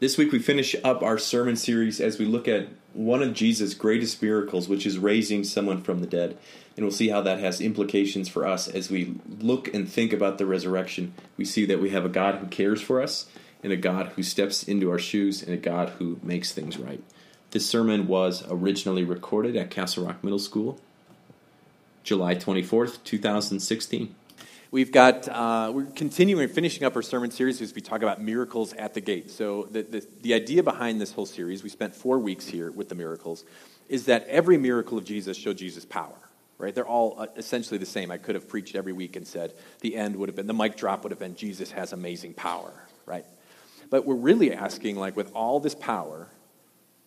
This week we finish up our sermon series as we look at one of Jesus' greatest miracles, which is raising someone from the dead. And we'll see how that has implications for us as we look and think about the resurrection. We see that we have a God who cares for us, and a God who steps into our shoes, and a God who makes things right. This sermon was originally recorded at Castle Rock Middle School, July 24th, 2016. We've got, uh, we're continuing, finishing up our sermon series as we talk about miracles at the gate. So, the, the, the idea behind this whole series, we spent four weeks here with the miracles, is that every miracle of Jesus showed Jesus' power, right? They're all uh, essentially the same. I could have preached every week and said the end would have been, the mic drop would have been, Jesus has amazing power, right? But we're really asking, like, with all this power,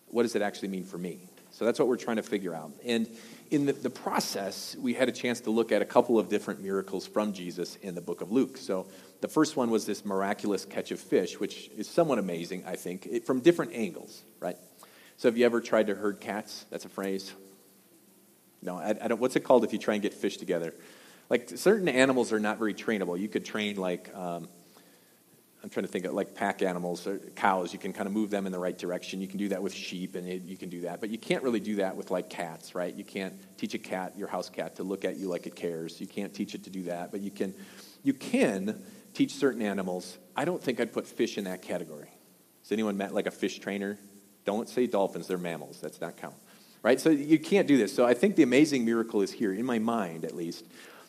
what does it actually mean for me? So that's what we're trying to figure out. And in the, the, process, we had a chance to look at a couple of different miracles from Jesus in the book of Luke. So the first one was this miraculous catch of fish, which is somewhat amazing, I think, it, from different angles, right? So have you ever tried to herd cats? That's a phrase. No, I, I don't. What's it called if you try and get fish together? Like certain animals are not very trainable. You could train like um, I'm trying to think of like pack animals, or cows. You can kind of move them in the right direction. You can do that with sheep, and it, you can do that. But you can't really do that with like cats, right? You can't teach a cat, your house cat, to look at you like it cares. You can't teach it to do that. But you can, you can teach certain animals. I don't think I'd put fish in that category. Has anyone met like a fish trainer? Don't say dolphins; they're mammals. That's not count, right? So you can't do this. So I think the amazing miracle is here, in my mind at least.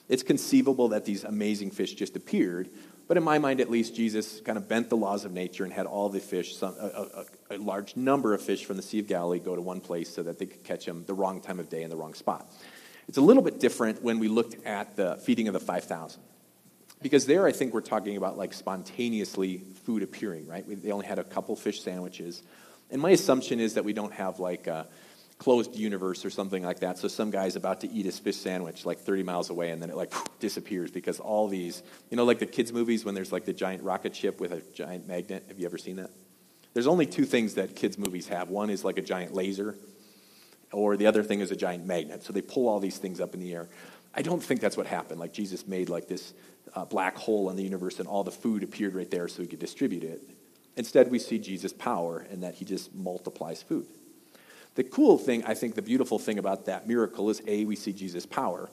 It's conceivable that these amazing fish just appeared but in my mind, at least, Jesus kind of bent the laws of nature and had all the fish, some, a, a, a, large number of fish from the Sea of Galilee, go to one place so that they could catch them the wrong time of day in the wrong spot. It's a little bit different when we looked at the feeding of the 5,000. Because there, I think we're talking about like spontaneously food appearing, right? We, they only had a couple fish sandwiches. And my assumption is that we don't have like. Closed universe or something like that. So some guy's about to eat his fish sandwich like 30 miles away, and then it like disappears because all these, you know, like the kids' movies when there's like the giant rocket ship with a giant magnet. Have you ever seen that? There's only two things that kids' movies have. One is like a giant laser, or the other thing is a giant magnet. So they pull all these things up in the air. I don't think that's what happened. Like Jesus made like this uh, black hole in the universe, and all the food appeared right there so he could distribute it. Instead, we see Jesus' power in that he just multiplies food. The cool thing, I think, the beautiful thing about that miracle is A, we see Jesus' power,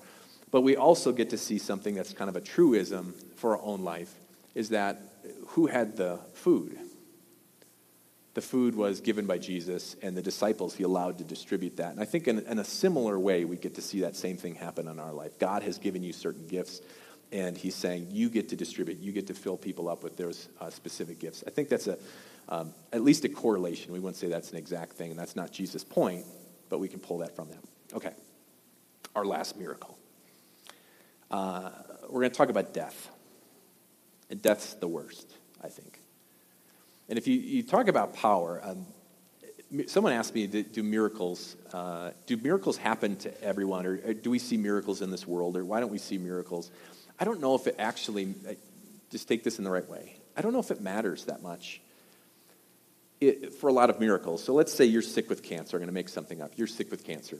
but we also get to see something that's kind of a truism for our own life is that who had the food? The food was given by Jesus, and the disciples he allowed to distribute that. And I think in, in a similar way, we get to see that same thing happen in our life. God has given you certain gifts, and he's saying, You get to distribute, you get to fill people up with those uh, specific gifts. I think that's a, um, at least a correlation. We wouldn't say that's an exact thing, and that's not Jesus' point, but we can pull that from them. Okay, our last miracle. Uh, we're going to talk about death. And death's the worst, I think. And if you, you talk about power, um, someone asked me, do miracles, uh, do miracles happen to everyone, or, or, do we see miracles in this world, or why don't we see miracles? I don't know if it actually, just take this in the right way. I don't know if it matters that much it, for a lot of miracles. So let's say you're sick with cancer. I'm going to make something up. You're sick with cancer.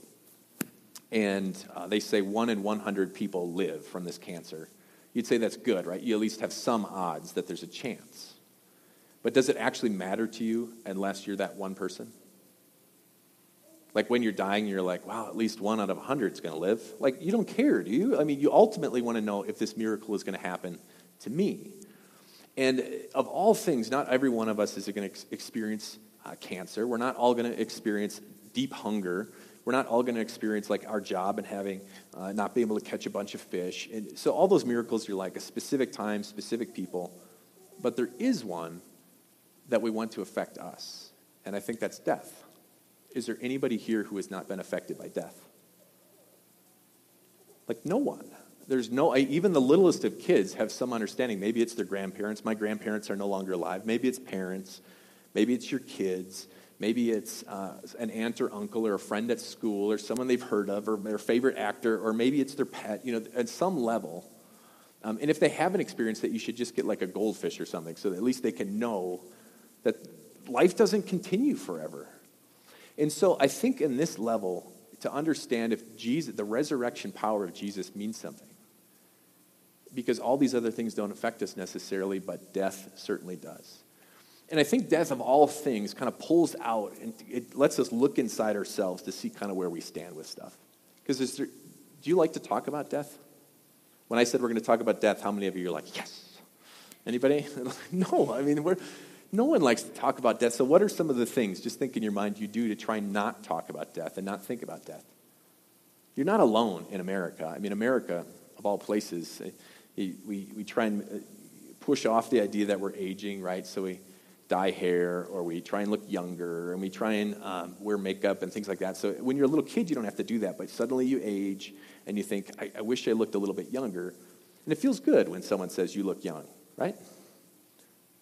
And uh, they say one in 100 people live from this cancer. You'd say that's good, right? You at least have some odds that there's a chance. But does it actually matter to you unless you're that one person? Like when you're dying, you're like, wow, at least one out of 100 is going to live. Like, you don't care, do you? I mean, you ultimately want to know if this miracle is going to happen to me. And of all things, not every one of us is going to experience uh, cancer. We're not all going to experience deep hunger. We're not all going to experience like our job and having uh, not being able to catch a bunch of fish. And so all those miracles are like a specific time, specific people. But there is one that we want to affect us, and I think that's death. Is there anybody here who has not been affected by death? Like no one there's no, even the littlest of kids have some understanding. Maybe it's their grandparents. My grandparents are no longer alive. Maybe it's parents. Maybe it's your kids. Maybe it's uh, an aunt or uncle or a friend at school or someone they've heard of or their favorite actor or maybe it's their pet, you know, at some level. Um, and if they haven't experienced that, you should just get like a goldfish or something so at least they can know that life doesn't continue forever. And so I think in this level, to understand if Jesus, the resurrection power of Jesus means something, because all these other things don't affect us necessarily, but death certainly does. And I think death of all things kind of pulls out and it lets us look inside ourselves to see kind of where we stand with stuff. Because do you like to talk about death? When I said we're going to talk about death, how many of you are like, yes? Anybody? no, I mean, we're, no one likes to talk about death. So, what are some of the things, just think in your mind, you do to try not talk about death and not think about death? You're not alone in America. I mean, America, of all places, eh, we, we try and eh, push off the idea that we're aging, right? So, we dye hair or we try and look younger and we try and um, wear makeup and things like that. So, when you're a little kid, you don't have to do that, but suddenly you age and you think, I, I wish I looked a little bit younger. And it feels good when someone says you look young, right?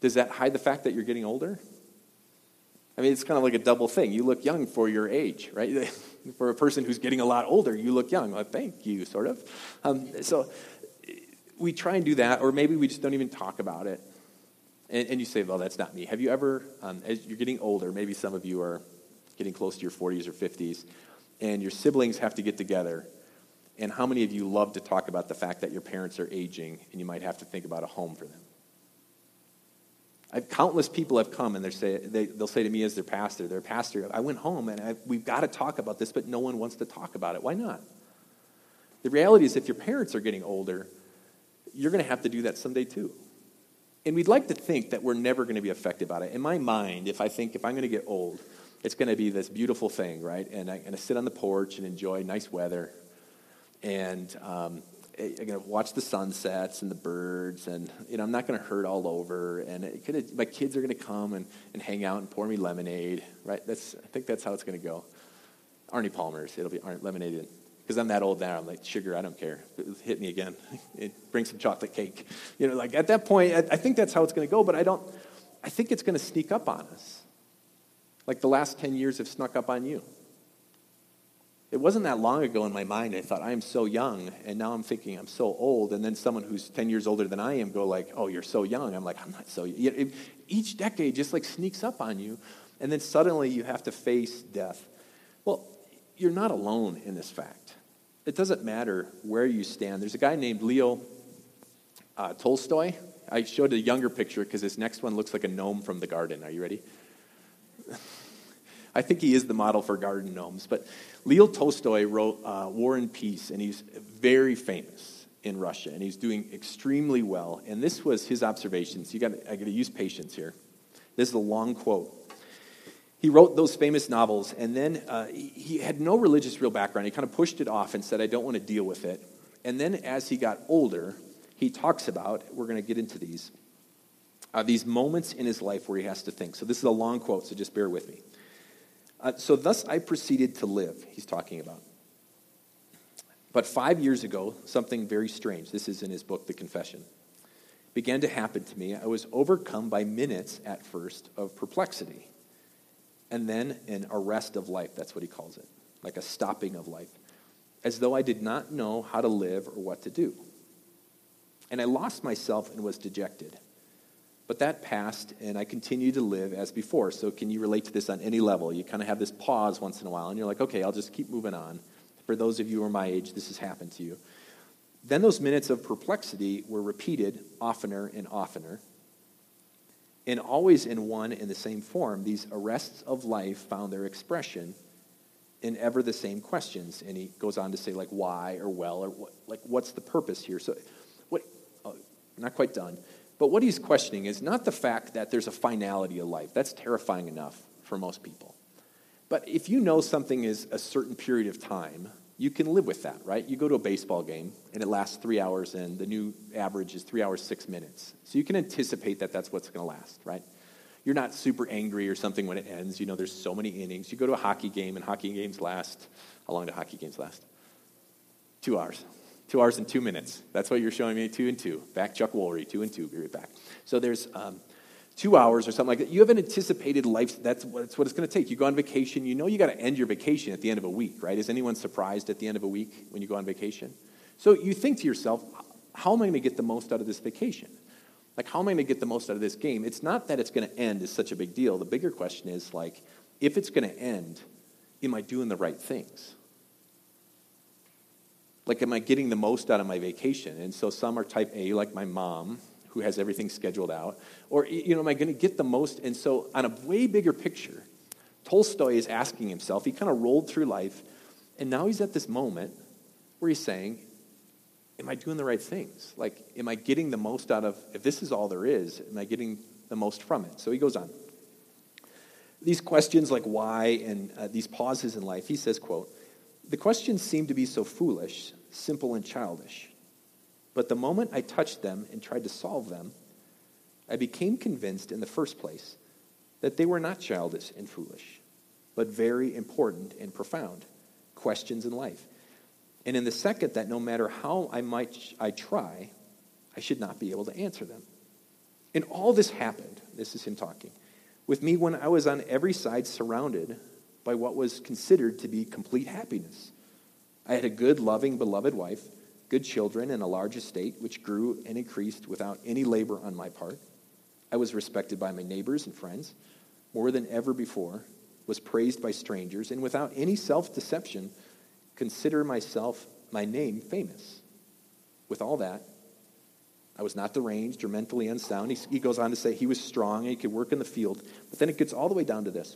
Does that hide the fact that you're getting older? I mean, it's kind of like a double thing. You look young for your age, right? for a person who's getting a lot older, you look young. Well, thank you, sort of. Um, so we try and do that, or maybe we just don't even talk about it. And, and you say, well, that's not me. Have you ever, um, as you're getting older, maybe some of you are getting close to your 40s or 50s, and your siblings have to get together. And how many of you love to talk about the fact that your parents are aging and you might have to think about a home for them? I've, countless people have come and say, they, will say to me as their pastor, their pastor, I went home and I, we've got to talk about this, but no one wants to talk about it. Why not? The reality is, if your parents are getting older, you're going to have to do that someday too. And we'd like to think that we're never going to be affected by it. In my mind, if I think if I'm going to get old, it's going to be this beautiful thing, right? And I'm going to sit on the porch and enjoy nice weather. And um, I'm going to watch the sunsets and the birds, and you know, I'm not going to hurt all over. And gonna, my kids are going to come and, and hang out and pour me lemonade, right? That's, I think that's how it's going to go. Arnie Palmer's, it'll be Arnie, lemonade. Because I'm that old now, I'm like, sugar, I don't care. Hit me again. Bring some chocolate cake. You know, like at that point, I, I think that's how it's going to go, but I don't, I think it's going to sneak up on us. Like the last 10 years have snuck up on you. It wasn't that long ago in my mind. I thought, I am so young, and now I'm thinking I'm so old. And then someone who's 10 years older than I am go like, oh, you're so young. I'm like, I'm not so young. Each decade just like sneaks up on you, and then suddenly you have to face death. Well, you're not alone in this fact. It doesn't matter where you stand. There's a guy named Leo uh, Tolstoy. I showed a younger picture because this next one looks like a gnome from the garden. Are you ready? I think he is the model for garden gnomes. But Leo Tolstoy wrote uh, War and Peace, and he's very famous in Russia, and he's doing extremely well. And this was his observations. You got, I got to use patience here. This is a long quote. He wrote those famous novels, and then uh, he had no religious real background. He kind of pushed it off and said, I don't want to deal with it. And then as he got older, he talks about, we're going to get into these, uh, these moments in his life where he has to think. So this is a long quote, so just bear with me. Uh, so thus I proceeded to live, he's talking about. But five years ago, something very strange, this is in his book, The Confession, began to happen to me. I was overcome by minutes at first of perplexity, and then an arrest of life, that's what he calls it, like a stopping of life, as though I did not know how to live or what to do. And I lost myself and was dejected. But that passed, and I continued to live as before. So, can you relate to this on any level? You kind of have this pause once in a while, and you're like, okay, I'll just keep moving on. For those of you who are my age, this has happened to you. Then those minutes of perplexity were repeated oftener and oftener. And always in one and the same form, these arrests of life found their expression in ever the same questions. And he goes on to say, like, why or well, or what, like, what's the purpose here? So, what, oh, not quite done. But what he's questioning is not the fact that there's a finality of life. That's terrifying enough for most people. But if you know something is a certain period of time, you can live with that, right? You go to a baseball game and it lasts three hours, and the new average is three hours, six minutes. So you can anticipate that that's what's going to last, right? You're not super angry or something when it ends. You know, there's so many innings. You go to a hockey game, and hockey games last. How long do hockey games last? Two hours. Two hours and two minutes. That's what you're showing me, two and two. Back Chuck Woolery, two and two, be right back. So there's um, two hours or something like that. You have an anticipated life. That's what, that's what it's going to take. You go on vacation, you know you got to end your vacation at the end of a week, right? Is anyone surprised at the end of a week when you go on vacation? So you think to yourself, how am I going to get the most out of this vacation? Like, how am I going to get the most out of this game? It's not that it's going to end is such a big deal. The bigger question is, like, if it's going to end, am I doing the right things? Like, am I getting the most out of my vacation? And so some are type A, like my mom, who has everything scheduled out? Or, you know, am I going to get the most? And so, on a way bigger picture, Tolstoy is asking himself, he kind of rolled through life, and now he's at this moment where he's saying, Am I doing the right things? Like, am I getting the most out of, if this is all there is, am I getting the most from it? So he goes on. These questions like why and uh, these pauses in life, he says, quote, the questions seem to be so foolish, simple, and childish. But the moment I touched them and tried to solve them, I became convinced in the first place that they were not childish and foolish, but very important and profound questions in life. And in the second, that no matter how I might I try, I should not be able to answer them. And all this happened, this is him talking, with me when I was on every side surrounded by what was considered to be complete happiness. I had a good, loving, beloved wife, good children, and a large estate which grew and increased without any labor on my part. I was respected by my neighbors and friends more than ever before, was praised by strangers, and without any self deception, consider myself, my name, famous. With all that, I was not deranged or mentally unsound. He, goes on to say he was strong and he could work in the field. But then it gets all the way down to this.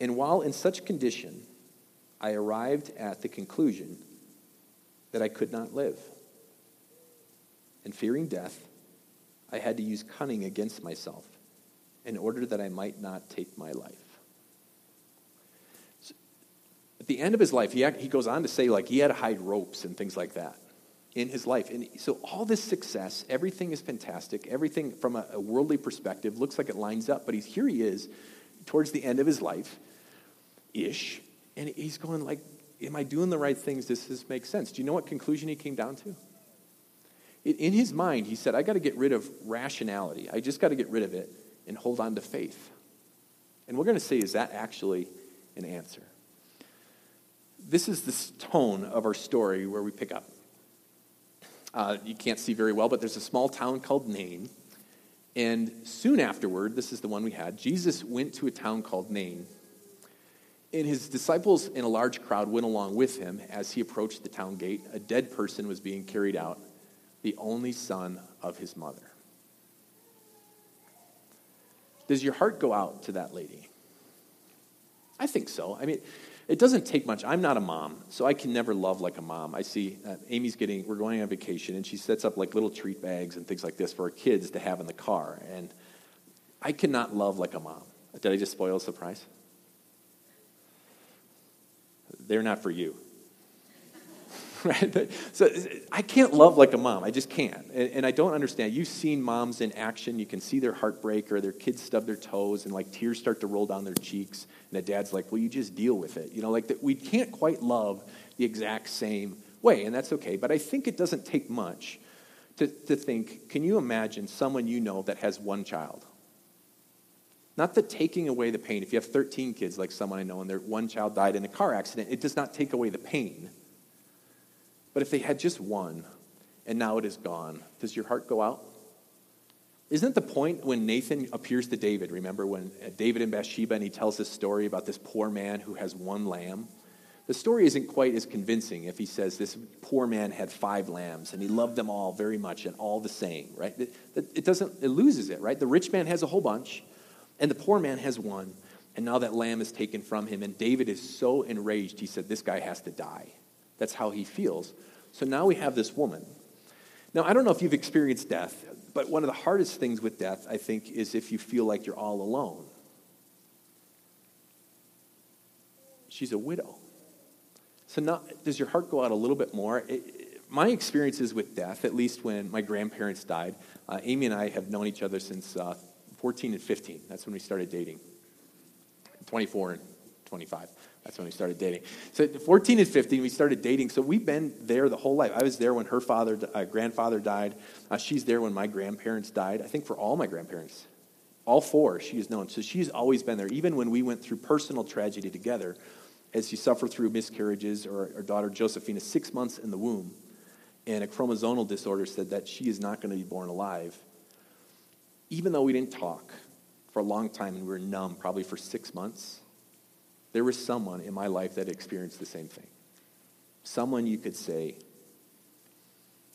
And while in such condition, I arrived at the conclusion that I could not live. And fearing death, I had to use cunning against myself in order that I might not take my life. So, at the end of his life, he, he goes on to say, like, he had to hide ropes and things like that in his life. And so, all this success, everything is fantastic. Everything from a, a worldly perspective looks like it lines up. But he's, here he is towards the end of his life ish. And he's going, like, am I doing the right things? Does this make sense? Do you know what conclusion he came down to? in his mind, he said, I got to get rid of rationality. I just got to get rid of it and hold on to faith. And we're going to say, is that actually an answer? This is the tone of our story where we pick up. Uh, you can't see very well, but there's a small town called Nain. And soon afterward, this is the one we had, Jesus went to a town called Nain. And his disciples and a large crowd went along with him as he approached the town gate. A dead person was being carried out the only son of his mother. Does your heart go out to that lady? I think so. I mean, it doesn't take much. I'm not a mom, so I can never love like a mom. I see uh, Amy's getting, we're going on vacation, and she sets up like little treat bags and things like this for our kids to have in the car. And I cannot love like a mom. Did I just spoil a surprise? They're not for you. right? So I can't love like a mom. I just can't. And, I don't understand. You've seen moms in action. You can see their heartbreak or their kids stub their toes and like tears start to roll down their cheeks. And the dad's like, well, you just deal with it. You know, like that we can't quite love the exact same way. And that's okay. But I think it doesn't take much to, to think, can you imagine someone you know that has one child? Not that taking away the pain. If you have 13 kids, like someone I know, and their one child died in a car accident, it does not take away the pain. But if they had just one and now it is gone, does your heart go out? Isn't the point when Nathan appears to David? Remember when uh, David and Bathsheba and he tells this story about this poor man who has one lamb? The story isn't quite as convincing if he says this poor man had five lambs and he loved them all very much and all the same, right? It, doesn't, it loses it, right? The rich man has a whole bunch and the poor man has one and now that lamb is taken from him and David is so enraged he said, This guy has to die. That's how he feels. So now we have this woman. Now, I don't know if you've experienced death, but one of the hardest things with death, I think, is if you feel like you're all alone. She's a widow. So now, does your heart go out a little bit more? It, my experiences with death, at least when my grandparents died, uh, Amy and I have known each other since uh, 14 and 15. That's when we started dating. 24 and 25. That's when we started dating. So 14 and 15, we started dating. So we've been there the whole life. I was there when her father, uh, grandfather died. Uh, she's there when my grandparents died. I think for all my grandparents, all four, she has known. So she's always been there. Even when we went through personal tragedy together, as she suffered through miscarriages, or our daughter Josephina, six months in the womb, and a chromosomal disorder said that she is not going to be born alive. Even though we didn't talk for a long time and we were numb, probably for six months there was someone in my life that experienced the same thing. Someone you could say,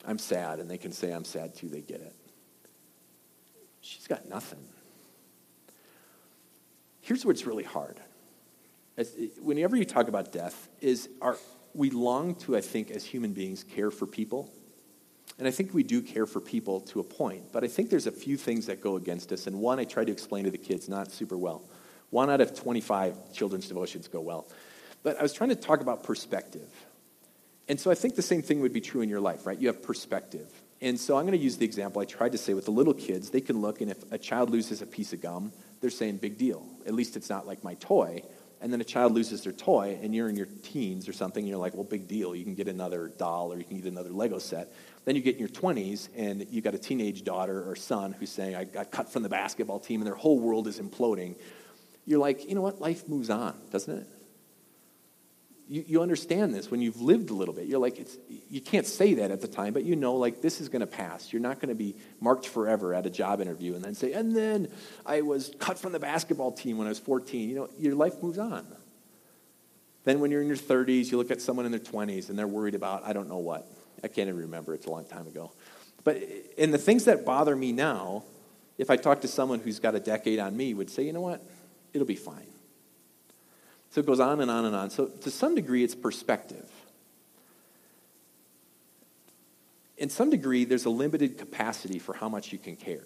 I'm sad, and they can say I'm sad too, they get it. She's got nothing. Here's what's really hard. As, whenever you talk about death, is our, we long to, I think, as human beings, care for people. And I think we do care for people to a point. But I think there's a few things that go against us. And one I try to explain to the kids not super well. One out of 25 children's devotions go well. But I was trying to talk about perspective. And so I think the same thing would be true in your life, right? You have perspective. And so I'm going to use the example I tried to say with the little kids. They can look, and if a child loses a piece of gum, they're saying, big deal. At least it's not like my toy. And then a child loses their toy, and you're in your teens or something, and you're like, well, big deal. You can get another doll or you can get another Lego set. Then you get in your 20s, and you got a teenage daughter or son who's saying, I got cut from the basketball team, and their whole world is imploding. You're like, you know what? Life moves on, doesn't it? you, you understand this when you've lived a little bit. You're like, it's, you can't say that at the time, but you know, like, this is going to pass. You're not going to be marked forever at a job interview and then say, and then I was cut from the basketball team when I was 14. You know, your life moves on. Then when you're in your 30s, you look at someone in their 20s and they're worried about, I don't know what. I can't even remember. It's a long time ago. But in the things that bother me now, if I talk to someone who's got a decade on me, would say, you know what? It'll be fine. So it goes on and on and on. So to some degree, it's perspective. In some degree, there's a limited capacity for how much you can care.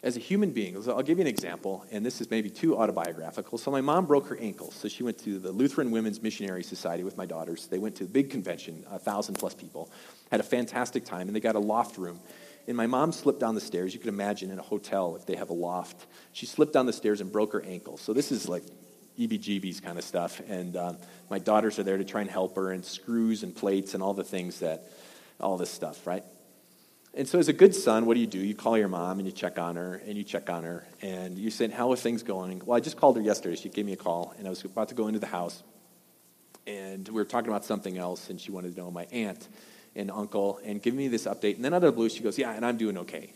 As a human being, I'll give you an example, and this is maybe too autobiographical. So, my mom broke her ankle, so she went to the Lutheran Women's Missionary Society with my daughters. They went to a big convention, a thousand plus people, had a fantastic time, and they got a loft room and my mom slipped down the stairs. You can imagine in a hotel if they have a loft. She slipped down the stairs and broke her ankle. So this is like EBGBs kind of stuff. And um, my daughters are there to try and help her, and screws and plates and all the things that, all this stuff, right? And so, as a good son, what do you do? You call your mom and you check on her, and you check on her, and you say, How are things going? Well, I just called her yesterday. She gave me a call, and I was about to go into the house, and we were talking about something else, and she wanted to know my aunt and uncle and give me this update. And then out of the blue, she goes, Yeah, and I'm doing okay.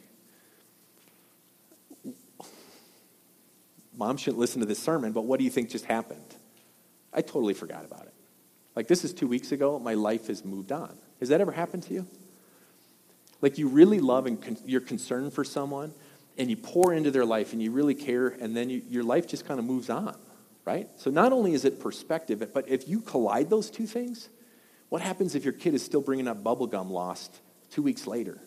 Mom shouldn't listen to this sermon, but what do you think just happened? I totally forgot about it. Like, this is two weeks ago. My life has moved on. Has that ever happened to you? Like, you really love and con- you're concerned for someone, and you pour into their life, and you really care, and then you, your life just kind of moves on, right? So, not only is it perspective, but if you collide those two things, what happens if your kid is still bringing up bubblegum lost two weeks later?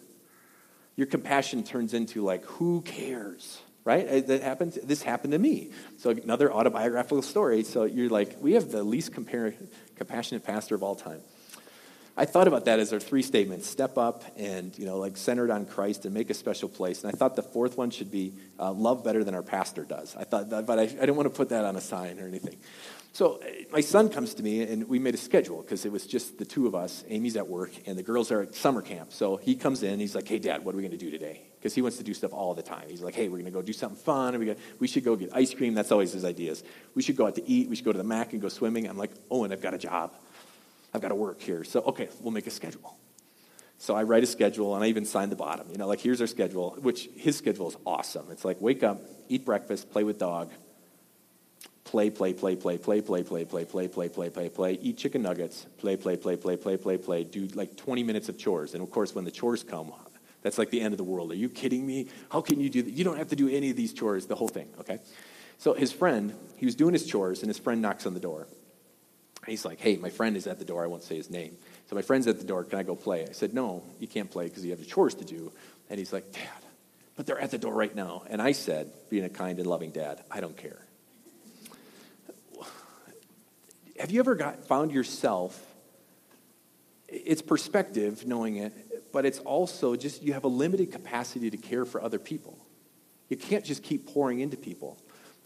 Your compassion turns into like, who cares? Right? Uh, that happens. This happened to me. So another autobiographical story. So you're like, we have the least compar- compassionate pastor of all time. I thought about that as our three statements step up and, you know, like centered on Christ and make a special place. And I thought the fourth one should be uh, love better than our pastor does. I thought that, but I, I didn't want to put that on a sign or anything. So uh, my son comes to me and we made a schedule because it was just the two of us. Amy's at work and the girls are at summer camp. So he comes in, he's like, hey, dad, what are we going to do today? Because he wants to do stuff all the time. He's like, hey, we're going to go do something fun. We, got, we should go get ice cream. That's always his ideas. We should go out to eat. We should go to the Mac and go swimming. I'm like, oh, and I've got a job. I've got to work here. So, okay, we'll make a schedule. So I write a schedule and I even sign the bottom. You know, like here's our schedule, which his schedule is awesome. It's like wake up, eat breakfast, play with dog, play, play, play, play, play, play, play, play, play, play, play, play, play, eat chicken nuggets, play, play, play, play, play, play, play, do like 20 minutes of chores. And of course, when the chores come, that's like the end of the world. Are you kidding me? How can you do that? You don't have to do any of these chores, the whole thing, okay? So his friend, he was doing his chores, and his friend knocks on the door. He's like, hey, my friend is at the door. I won't say his name. So my friend's at the door. Can I go play? I said, no, you can't play because you have the chores to do. And he's like, Dad, but they're at the door right now. And I said, being a kind and loving dad, I don't care. Have you ever got, found yourself, it's perspective knowing it, but it's also just you have a limited capacity to care for other people. You can't just keep pouring into people.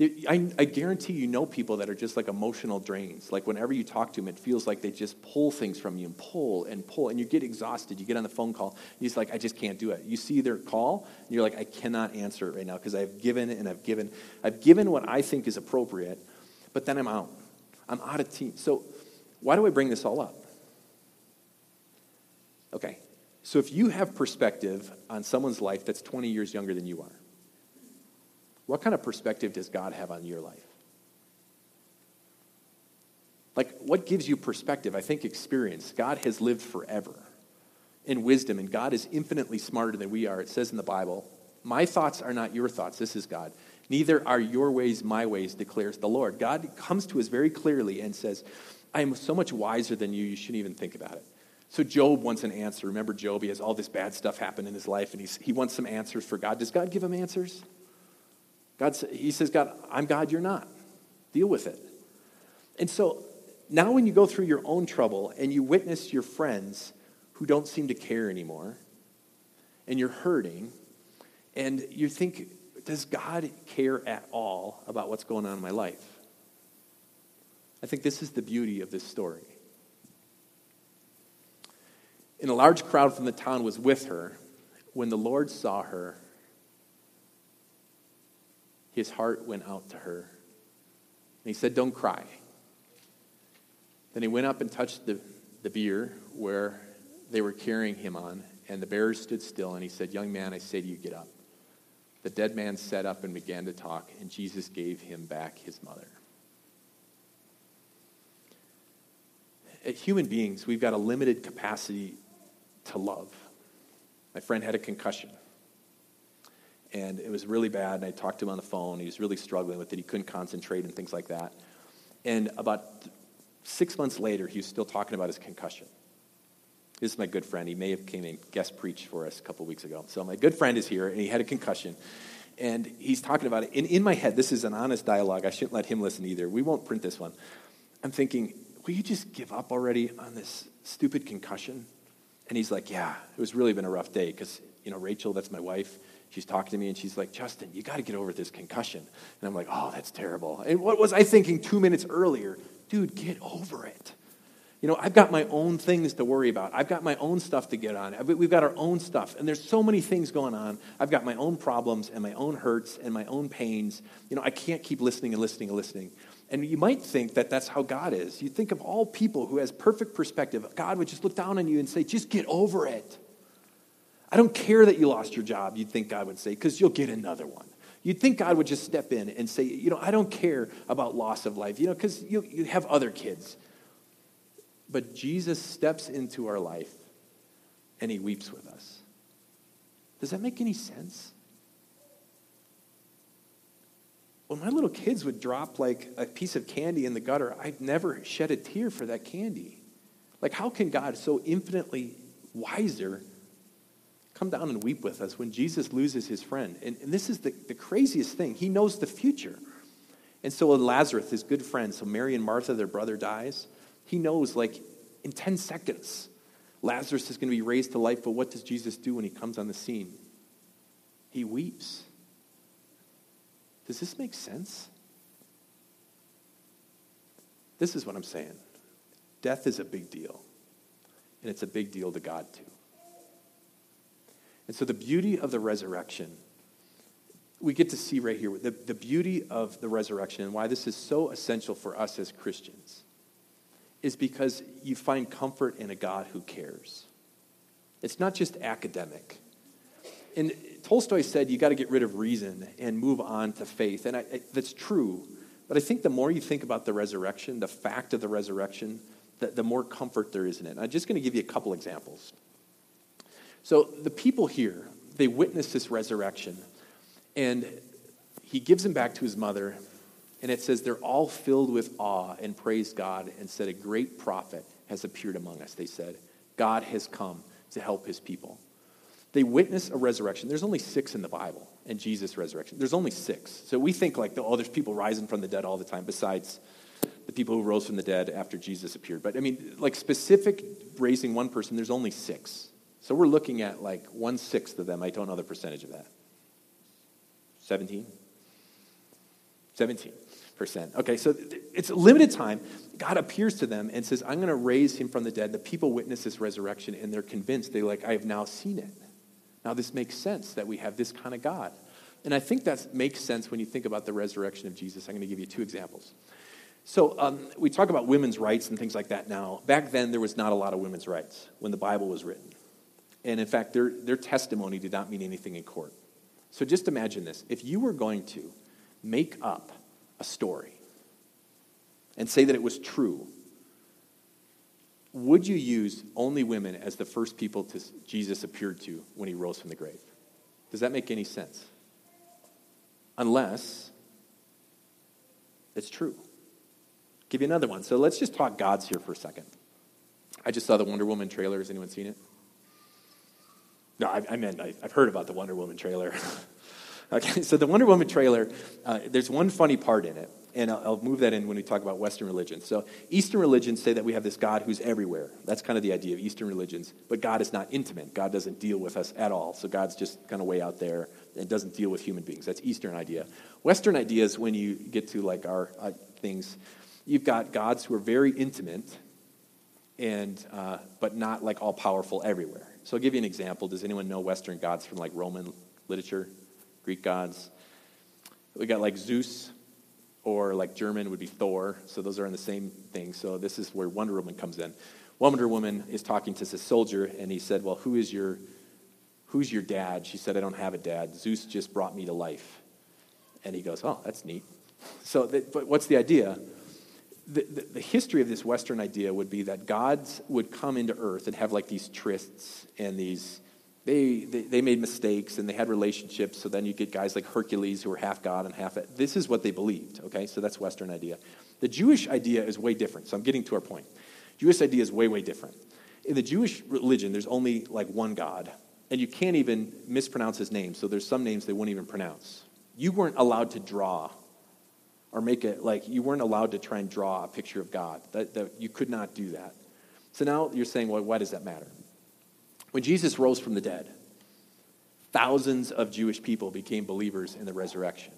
I, I, guarantee you know people that are just like emotional drains. Like whenever you talk to them, it feels like they just pull things from you and pull and pull, and you get exhausted. You get on the phone call, and you're like, I just can't do it. You see their call, and you're like, I cannot answer it right now because I've given and I've given. I've given what I think is appropriate, but then I'm out. I'm out of team. So why do I bring this all up? Okay, so if you have perspective on someone's life that's 20 years younger than you are, what kind of perspective does God have on your life? Like, what gives you perspective? I think experience. God has lived forever. in wisdom, and God is infinitely smarter than we are. It says in the Bible, My thoughts are not your thoughts. This is God. Neither are your ways my ways, declares the Lord. God comes to us very clearly and says, I am so much wiser than you, you shouldn't even think about it. So Job wants an answer. Remember Job, he has all this bad stuff happen in his life, and he's, he wants some answers for God. Does God give him answers? God, he says, God, I'm God, you're not. Deal with it. And so now when you go through your own trouble and you witness your friends who don't seem to care anymore, and you're hurting, and you think, does God care at all about what's going on in my life? I think this is the beauty of this story. And a large crowd from the town was with her. When the Lord saw her, his heart went out to her. And he said, Don't cry. Then he went up and touched the, the bier where they were carrying him on, and the bearers stood still, and he said, Young man, I say to you, get up. The dead man sat up and began to talk, and Jesus gave him back his mother. As human beings, we've got a limited capacity to love. My friend had a concussion, and it was really bad, and I talked to him on the phone. He was really struggling with it. He couldn't concentrate and things like that. And about six months later, he was still talking about his concussion. This is my good friend. He may have came and guest preached for us a couple weeks ago. So my good friend is here, and he had a concussion. And he's talking about it. And in my head, this is an honest dialogue. I shouldn't let him listen either. We won't print this one. I'm thinking, will you just give up already on this stupid concussion? And he's like, yeah, it was really been a rough day because, you know, Rachel, that's my wife, she's talking to me and she's like, Justin, you got to get over this concussion. And I'm like, oh, that's terrible. And what was I thinking two minutes earlier? Dude, get over it. You know, I've got my own things to worry about. I've got my own stuff to get on. We've got our own stuff. And there's so many things going on. I've got my own problems and my own hurts and my own pains. You know, I can't keep listening and listening and listening. And you might think that that's how God is. You think of all people who has perfect perspective. God would just look down on you and say, just get over it. I don't care that you lost your job, you'd think God would say, because you'll get another one. You'd think God would just step in and say, you know, I don't care about loss of life, you know, because you, you have other kids. But Jesus steps into our life and he weeps with us. Does that make any sense? When my little kids would drop like a piece of candy in the gutter, I'd never shed a tear for that candy. Like, how can God, so infinitely wiser, come down and weep with us when Jesus loses his friend? And, and this is the, the craziest thing. He knows the future. And so, Lazarus, his good friend, so Mary and Martha, their brother, dies. He knows, like, in 10 seconds, Lazarus is going to be raised to life. But what does Jesus do when he comes on the scene? He weeps. Does this make sense? This is what I'm saying. Death is a big deal, and it's a big deal to God, too. And so, the beauty of the resurrection, we get to see right here the, the beauty of the resurrection and why this is so essential for us as Christians is because you find comfort in a God who cares. It's not just academic. And Tolstoy said you got to get rid of reason and move on to faith. And I, I, that's true. But I think the more you think about the resurrection, the fact of the resurrection, the, the more comfort there is in it. And I'm just going to give you a couple examples. So the people here, they witness this resurrection. And he gives him back to his mother, and it says they're all filled with awe and praised God and said, A great prophet has appeared among us. They said, God has come to help his people. They witness a resurrection. There's only six in the Bible, and Jesus' resurrection. There's only six. So we think like, oh, there's people rising from the dead all the time, besides the people who rose from the dead after Jesus appeared. But I mean, like specific raising one person, there's only six. So we're looking at like one sixth of them. I don't know the percentage of that. 17? 17 percent. Okay, so it's limited time. God appears to them and says, I'm going to raise him from the dead. The people witness this resurrection and they're convinced. They're like, I have now seen it. Now, this makes sense that we have this kind of God. And I think that makes sense when you think about the resurrection of Jesus. I'm going to give you two examples. So, um, we talk about women's rights and things like that now. Back then, there was not a lot of women's rights when the Bible was written. And in fact, their, their testimony did not mean anything in court. So, just imagine this if you were going to make up a story and say that it was true, would you use only women as the first people to, Jesus appeared to when he rose from the grave? Does that make any sense? Unless it's true. Give you another one. So let's just talk gods here for a second. I just saw the Wonder Woman trailer. Has anyone seen it? No, I, I meant I, have heard about the Wonder Woman trailer. okay, so the Wonder Woman trailer, uh, there's one funny part in it, and I'll, I'll, move that in when we talk about Western religions. So Eastern religions say that we have this God who's everywhere. That's kind of the idea of Eastern religions. But God is not intimate. God doesn't deal with us at all. So God's just kind of way out there and doesn't deal with human beings. That's Eastern idea. Western idea is when you get to like our uh, things. You've got gods who are very intimate, and uh, but not like all powerful everywhere. So I'll give you an example. Does anyone know Western gods from like Roman literature, Greek gods? We got like Zeus, or like German would be Thor. So those are in the same thing. So this is where Wonder Woman comes in. Wonder Woman is talking to this soldier, and he said, "Well, who is your who's your dad?" She said, "I don't have a dad. Zeus just brought me to life." And he goes, "Oh, that's neat." So, but what's the idea? The, the, history of this Western idea would be that gods would come into earth and have like these trysts and these, they, they, they made mistakes and they had relationships. So then you get guys like Hercules who are half God and half, this is what they believed, okay? So that's Western idea. The Jewish idea is way different. So I'm getting to our point. Jewish idea is way, way different. In the Jewish religion, there's only like one God, and you can't even mispronounce his name. So there's some names they wouldn't even pronounce. You weren't allowed to draw or make it like you weren't allowed to try and draw a picture of God. That, that you could not do that. So now you're saying, well, why does that matter? When Jesus rose from the dead, thousands of Jewish people became believers in the resurrection.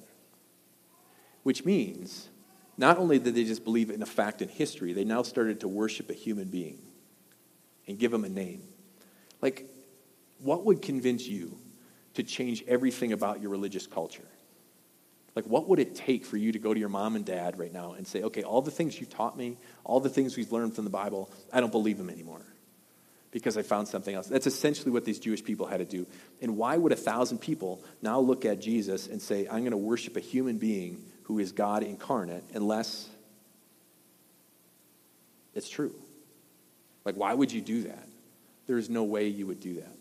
Which means not only did they just believe in a fact in history, they now started to worship a human being and give him a name. Like, what would convince you to change everything about your religious culture? Like, what would it take for you to go to your mom and dad right now and say, okay, all the things you've taught me, all the things we've learned from the Bible, I don't believe them anymore because I found something else? That's essentially what these Jewish people had to do. And why would a thousand people now look at Jesus and say, I'm going to worship a human being who is God incarnate unless it's true? Like, why would you do that? There is no way you would do that.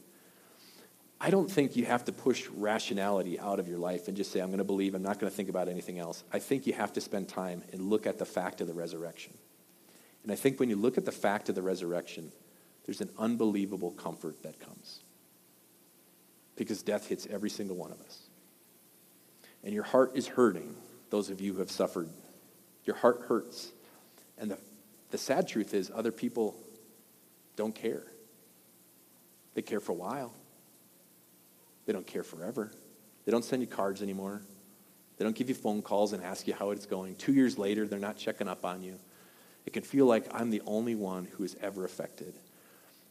I don't think you have to push rationality out of your life and just say, I'm going to believe, I'm not going to think about anything else. I think you have to spend time and look at the fact of the resurrection. And I think when you look at the fact of the resurrection, there's an unbelievable comfort that comes. Because death hits every single one of us. And your heart is hurting, those of you who have suffered. Your heart hurts. And the, the sad truth is, other people don't care. They care for a while. They don't care forever. They don't send you cards anymore. They don't give you phone calls and ask you how it's going. Two years later, they're not checking up on you. It can feel like I'm the only one who is ever affected.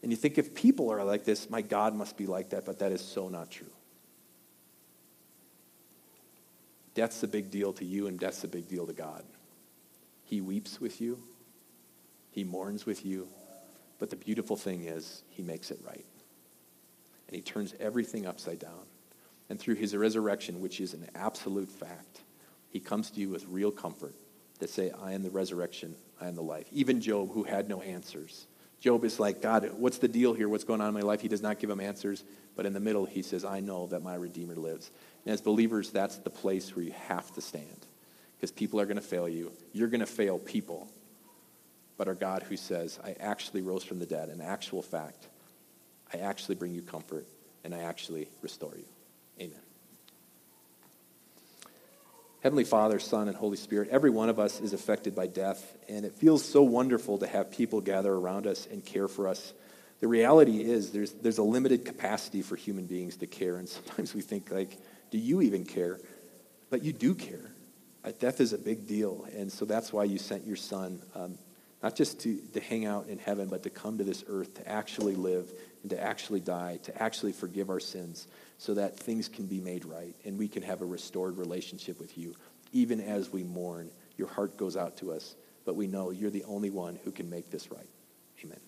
And you think if people are like this, my God must be like that, but that is so not true. Death's a big deal to you, and death's a big deal to God. He weeps with you, He mourns with you, but the beautiful thing is, He makes it right and he turns everything upside down. And through his resurrection, which is an absolute fact, he comes to you with real comfort that say, I am the resurrection, I am the life. Even Job, who had no answers. Job is like, God, what's the deal here? What's going on in my life? He does not give him answers. But in the middle, he says, I know that my Redeemer lives. And as believers, that's the place where you have to stand. Because people are going to fail you. You're going to fail people. But our God who says, I actually rose from the dead, an actual fact, I actually bring you comfort and I actually restore you. Amen. Heavenly Father, Son, and Holy Spirit, every one of us is affected by death, and it feels so wonderful to have people gather around us and care for us. The reality is there's, there's a limited capacity for human beings to care, and sometimes we think, like, do you even care? But you do care. Uh, death is a big deal, and so that's why you sent your Son, um, not just to, to hang out in heaven, but to come to this earth to actually live and to actually die, to actually forgive our sins so that things can be made right and we can have a restored relationship with you. Even as we mourn, your heart goes out to us, but we know you're the only one who can make this right. Amen.